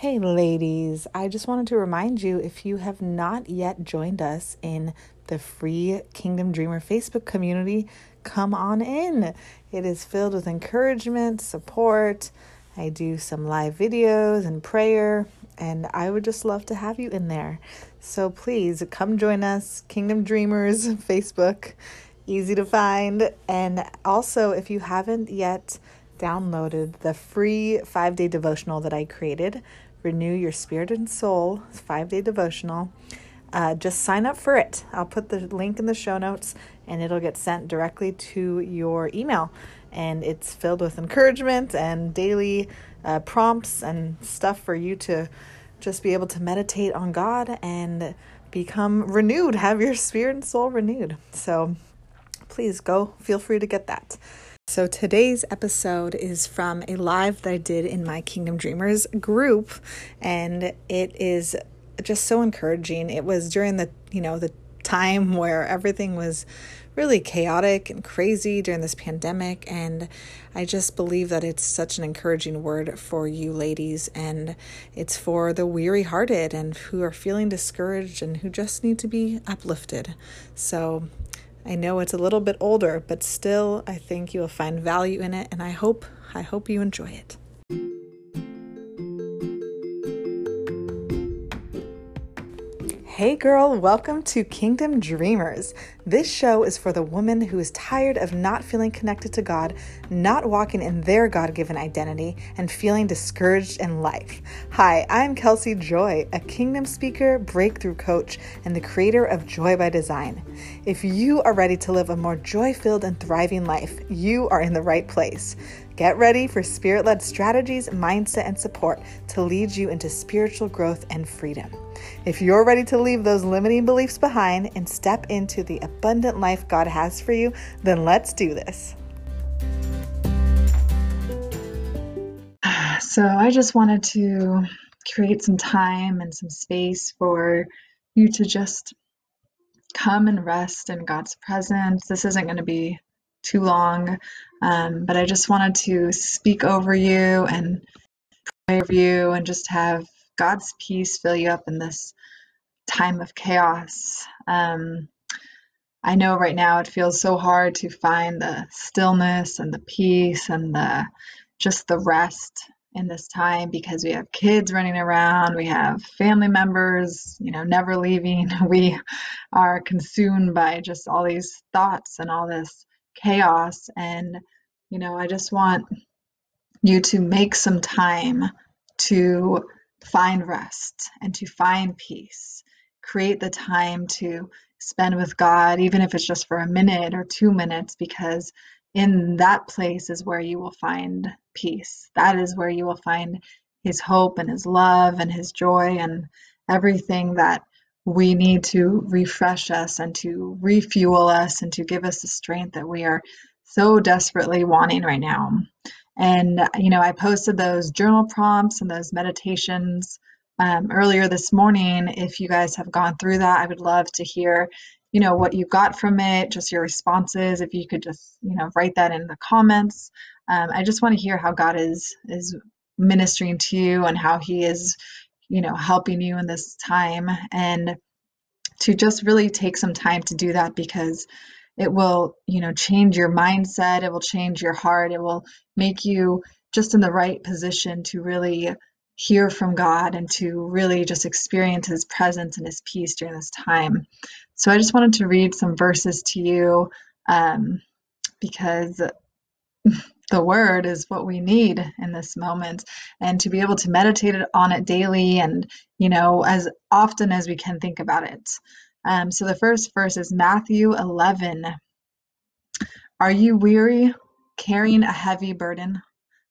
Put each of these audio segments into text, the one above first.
Hey, ladies, I just wanted to remind you if you have not yet joined us in the free Kingdom Dreamer Facebook community, come on in. It is filled with encouragement, support. I do some live videos and prayer, and I would just love to have you in there. So please come join us, Kingdom Dreamers Facebook, easy to find. And also, if you haven't yet downloaded the free five day devotional that I created, Renew Your Spirit and Soul five day devotional. Uh, just sign up for it. I'll put the link in the show notes and it'll get sent directly to your email. And it's filled with encouragement and daily uh, prompts and stuff for you to just be able to meditate on God and become renewed, have your spirit and soul renewed. So please go, feel free to get that. So today's episode is from a live that I did in my Kingdom Dreamers group and it is just so encouraging. It was during the, you know, the time where everything was really chaotic and crazy during this pandemic and I just believe that it's such an encouraging word for you ladies and it's for the weary-hearted and who are feeling discouraged and who just need to be uplifted. So I know it's a little bit older, but still I think you will find value in it and I hope I hope you enjoy it. Hey girl, welcome to Kingdom Dreamers. This show is for the woman who is tired of not feeling connected to God, not walking in their God given identity, and feeling discouraged in life. Hi, I'm Kelsey Joy, a kingdom speaker, breakthrough coach, and the creator of Joy by Design. If you are ready to live a more joy filled and thriving life, you are in the right place. Get ready for spirit led strategies, mindset, and support to lead you into spiritual growth and freedom. If you're ready to leave those limiting beliefs behind and step into the abundant life God has for you, then let's do this. So, I just wanted to create some time and some space for you to just come and rest in God's presence. This isn't going to be too long. Um, but I just wanted to speak over you and pray over you and just have God's peace fill you up in this time of chaos. Um, I know right now it feels so hard to find the stillness and the peace and the just the rest in this time because we have kids running around, we have family members, you know, never leaving. We are consumed by just all these thoughts and all this chaos. And, you know, I just want you to make some time to find rest and to find peace. Create the time to spend with God, even if it's just for a minute or two minutes, because in that place is where you will find peace. That is where you will find His hope and His love and His joy and everything that we need to refresh us and to refuel us and to give us the strength that we are so desperately wanting right now. And, you know, I posted those journal prompts and those meditations um, earlier this morning. If you guys have gone through that, I would love to hear, you know, what you got from it, just your responses. If you could just, you know, write that in the comments. Um, I just want to hear how God is is ministering to you and how He is you know helping you in this time and to just really take some time to do that because it will you know change your mindset it will change your heart it will make you just in the right position to really hear from god and to really just experience his presence and his peace during this time. So i just wanted to read some verses to you um, because the word is what we need in this moment and to be able to meditate on it daily and you know as often as we can think about it. Um, so the first verse is matthew 11 are you weary carrying a heavy burden?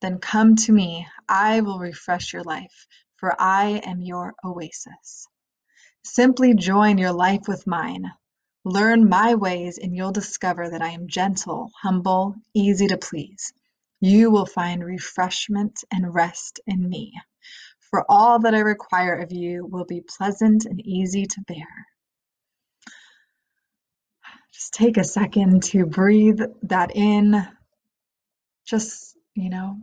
Then come to me. I will refresh your life for i am your oasis. Simply join your life with mine Learn my ways and you'll discover that I am gentle, humble, easy to please. You will find refreshment and rest in me. For all that I require of you will be pleasant and easy to bear. Just take a second to breathe that in. Just, you know,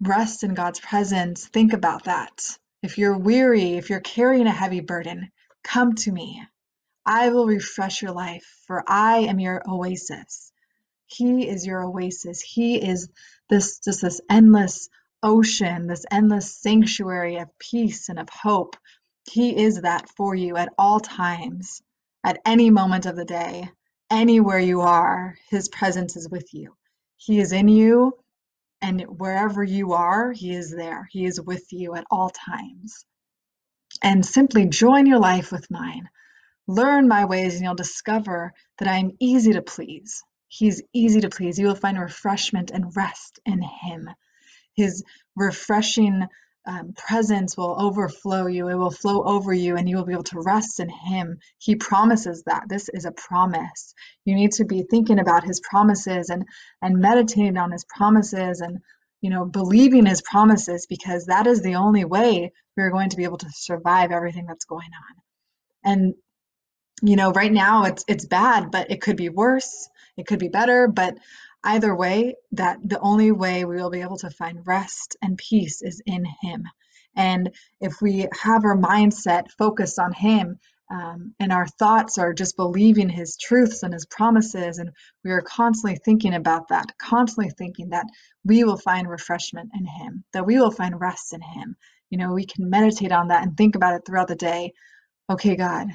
rest in God's presence. Think about that. If you're weary, if you're carrying a heavy burden, come to me. I will refresh your life, for I am your oasis. He is your oasis. He is this just this endless ocean, this endless sanctuary of peace and of hope. He is that for you at all times, at any moment of the day, anywhere you are, His presence is with you. He is in you, and wherever you are, He is there. He is with you at all times. And simply join your life with mine. Learn my ways, and you'll discover that I am easy to please. He's easy to please. You will find refreshment and rest in Him. His refreshing um, presence will overflow you. It will flow over you, and you will be able to rest in Him. He promises that. This is a promise. You need to be thinking about His promises and and meditating on His promises and you know believing His promises because that is the only way we're going to be able to survive everything that's going on. And you know, right now it's it's bad, but it could be worse. It could be better, but Either way, that the only way we will be able to find rest and peace is in Him. And if we have our mindset focused on Him, um, and our thoughts are just believing His truths and His promises, and we are constantly thinking about that, constantly thinking that we will find refreshment in Him, that we will find rest in Him. You know, we can meditate on that and think about it throughout the day. Okay, God,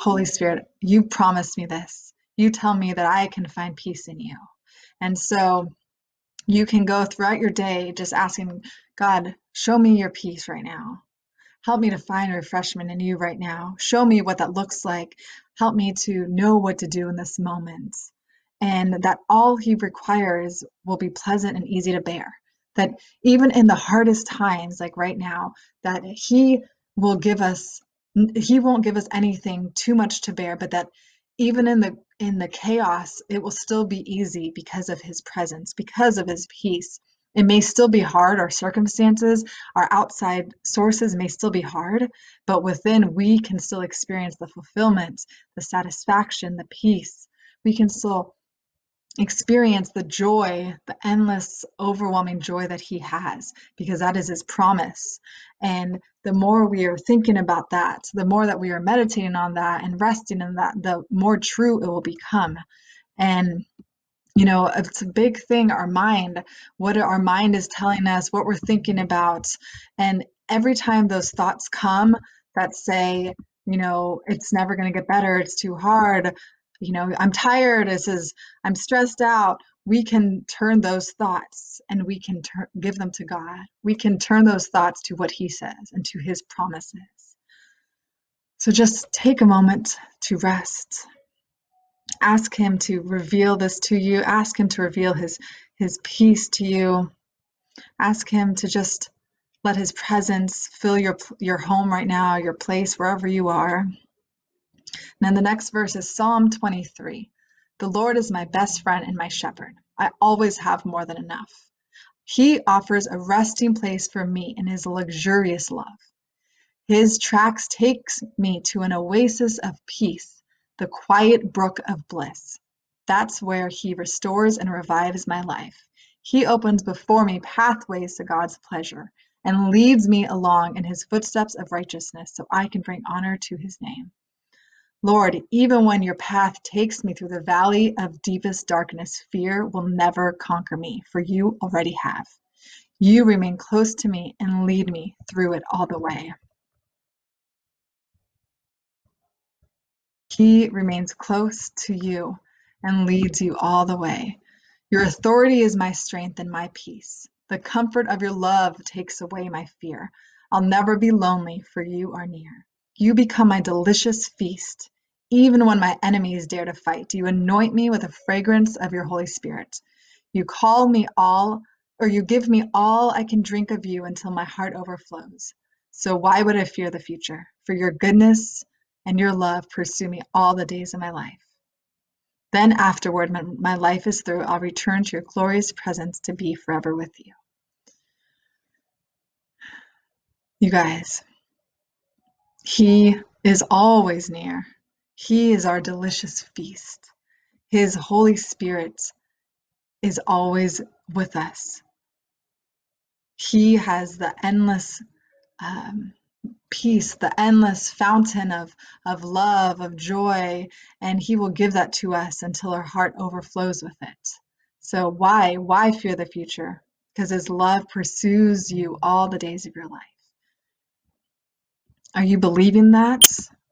Holy Spirit, you promised me this. You tell me that I can find peace in you. And so you can go throughout your day just asking God, show me your peace right now. Help me to find refreshment in you right now. Show me what that looks like. Help me to know what to do in this moment. And that all He requires will be pleasant and easy to bear. That even in the hardest times, like right now, that He will give us, He won't give us anything too much to bear, but that even in the in the chaos it will still be easy because of his presence because of his peace. It may still be hard our circumstances our outside sources may still be hard but within we can still experience the fulfillment the satisfaction the peace. We can still experience the joy, the endless, overwhelming joy that He has, because that is His promise. And the more we are thinking about that, the more that we are meditating on that and resting in that, the more true it will become. And you know, it's a big thing, our mind, what our mind is telling us, what we're thinking about. And every time those thoughts come that say, you know, it's never going to get better, it's too hard, you know, I'm tired, it says, I'm stressed out, we can turn those thoughts and we can tur- give them to God. We can turn those thoughts to what He says and to His promises. So just take a moment to rest. Ask Him to reveal this to you. Ask Him to reveal His, His peace to you. Ask Him to just let His presence fill your, your home right now, your place, wherever you are. And the next verse is Psalm 23. The Lord is my best friend and my shepherd. I always have more than enough. He offers a resting place for me in his luxurious love. His tracks takes me to an oasis of peace, the quiet brook of bliss. That's where he restores and revives my life. He opens before me pathways to God's pleasure and leads me along in his footsteps of righteousness so I can bring honor to his name. Lord, even when your path takes me through the valley of deepest darkness, fear will never conquer me, for you already have. You remain close to me and lead me through it all the way. He remains close to you and leads you all the way. Your authority is my strength and my peace. The comfort of your love takes away my fear. I'll never be lonely, for you are near. You become my delicious feast. Even when my enemies dare to fight, you anoint me with the fragrance of your Holy Spirit. You call me all, or you give me all I can drink of you until my heart overflows. So why would I fear the future? For your goodness and your love pursue me all the days of my life. Then afterward, when my life is through, I'll return to your glorious presence to be forever with you. You guys, He is always near. He is our delicious feast. His Holy Spirit is always with us. He has the endless um, peace, the endless fountain of, of love, of joy, and He will give that to us until our heart overflows with it. So, why? Why fear the future? Because His love pursues you all the days of your life. Are you believing that?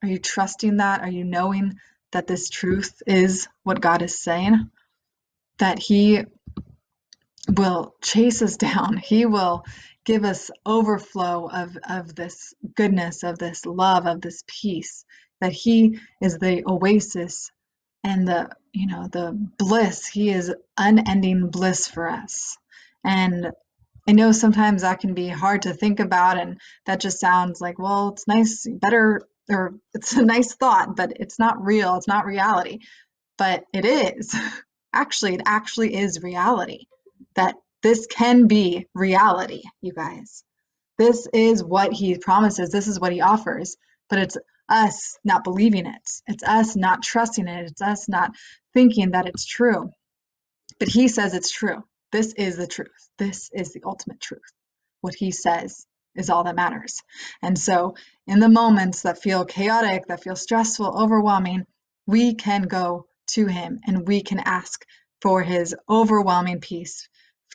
Are you trusting that? Are you knowing that this truth is what God is saying? That He will chase us down. He will give us overflow of, of this goodness, of this love, of this peace. That He is the oasis and the you know the bliss. He is unending bliss for us. And I know sometimes that can be hard to think about, and that just sounds like, well, it's nice, better, or it's a nice thought, but it's not real, it's not reality. But it is. Actually, it actually is reality. That this can be reality, you guys. This is what he promises, this is what he offers, but it's us not believing it. It's us not trusting it. It's us not thinking that it's true. But he says it's true. This is the truth. This is the ultimate truth. What he says is all that matters. And so, in the moments that feel chaotic, that feel stressful, overwhelming, we can go to him and we can ask for his overwhelming peace,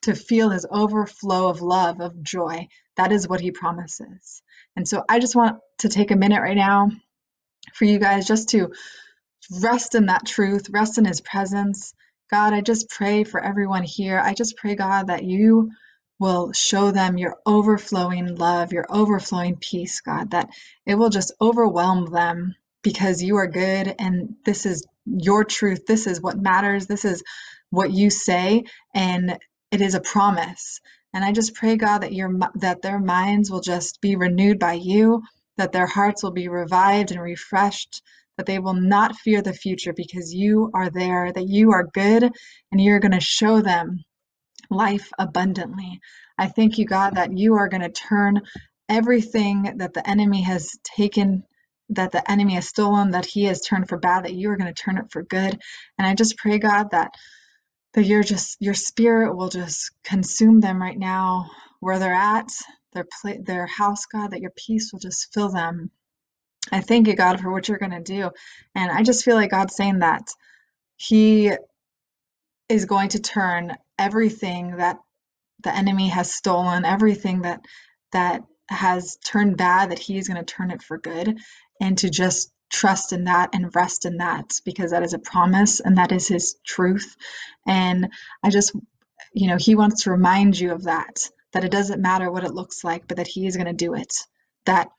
to feel his overflow of love, of joy. That is what he promises. And so, I just want to take a minute right now for you guys just to rest in that truth, rest in his presence, God, I just pray for everyone here. I just pray, God, that you will show them your overflowing love, your overflowing peace, God, that it will just overwhelm them because you are good and this is your truth. This is what matters. This is what you say and it is a promise. And I just pray, God, that your that their minds will just be renewed by you, that their hearts will be revived and refreshed, that they will not fear the future because you are there, that you are good, and you're going to show them life abundantly. I thank you, God, that you are going to turn everything that the enemy has taken, that the enemy has stolen, that he has turned for bad, that you are going to turn it for good. And I just pray, God, that that you're just your spirit will just consume them right now where they're at their play their house god that your peace will just fill them I thank you, God, for what you're going to do. And I just feel like God's saying that He is going to turn everything that the enemy has stolen, everything that that has turned bad, that he is going to turn it for good, and to just trust in that and rest in that because that is a promise and that is His truth. And I just, you know, He wants to remind you of that, that it doesn't matter what it looks like, but that He is going to do it. That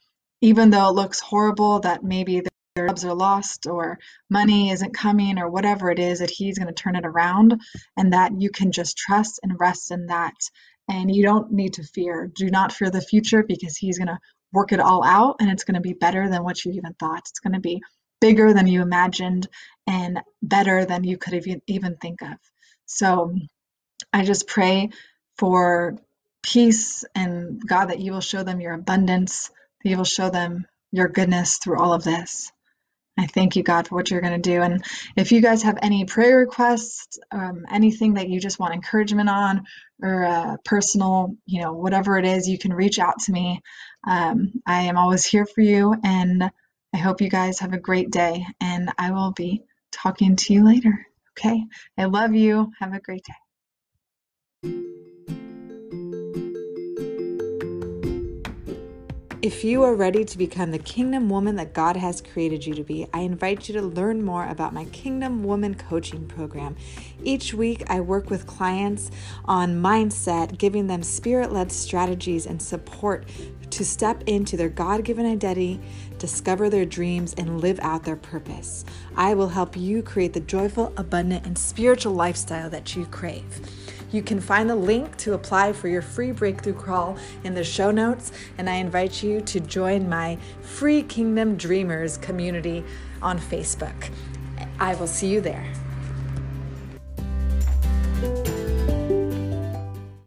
even though it looks horrible that maybe their jobs are lost or money isn't coming or whatever it is that he's going to turn it around and that you can just trust and rest in that. And you don't need to fear. Do not fear the future because he's going to work it all out and it's going to be better than what you even thought. It's going to be bigger than you imagined and better than you could have even think of. So i just pray for peace and god that you will show them your abundance that you will show them your goodness through all of this. I thank you, God, for what you're going to do. And if you guys have any prayer requests, um, anything that you just want encouragement on, or uh, personal, you know, whatever it is, you can reach out to me. Um, I am always here for you. And I hope you guys have a great day. And I will be talking to you later. Okay. I love you. Have a great day. If you are ready to become the kingdom woman that God has created you to be, I invite you to learn more about my Kingdom Woman Coaching Program. Each week, I work with clients on mindset, giving them spirit led strategies and support to step into their God given identity, discover their dreams, and live out their purpose. I will help you create the joyful, abundant, and spiritual lifestyle that you crave. You can find the link to apply for your free breakthrough crawl in the show notes, and I invite you to join my free Kingdom Dreamers community on Facebook. I will see you there.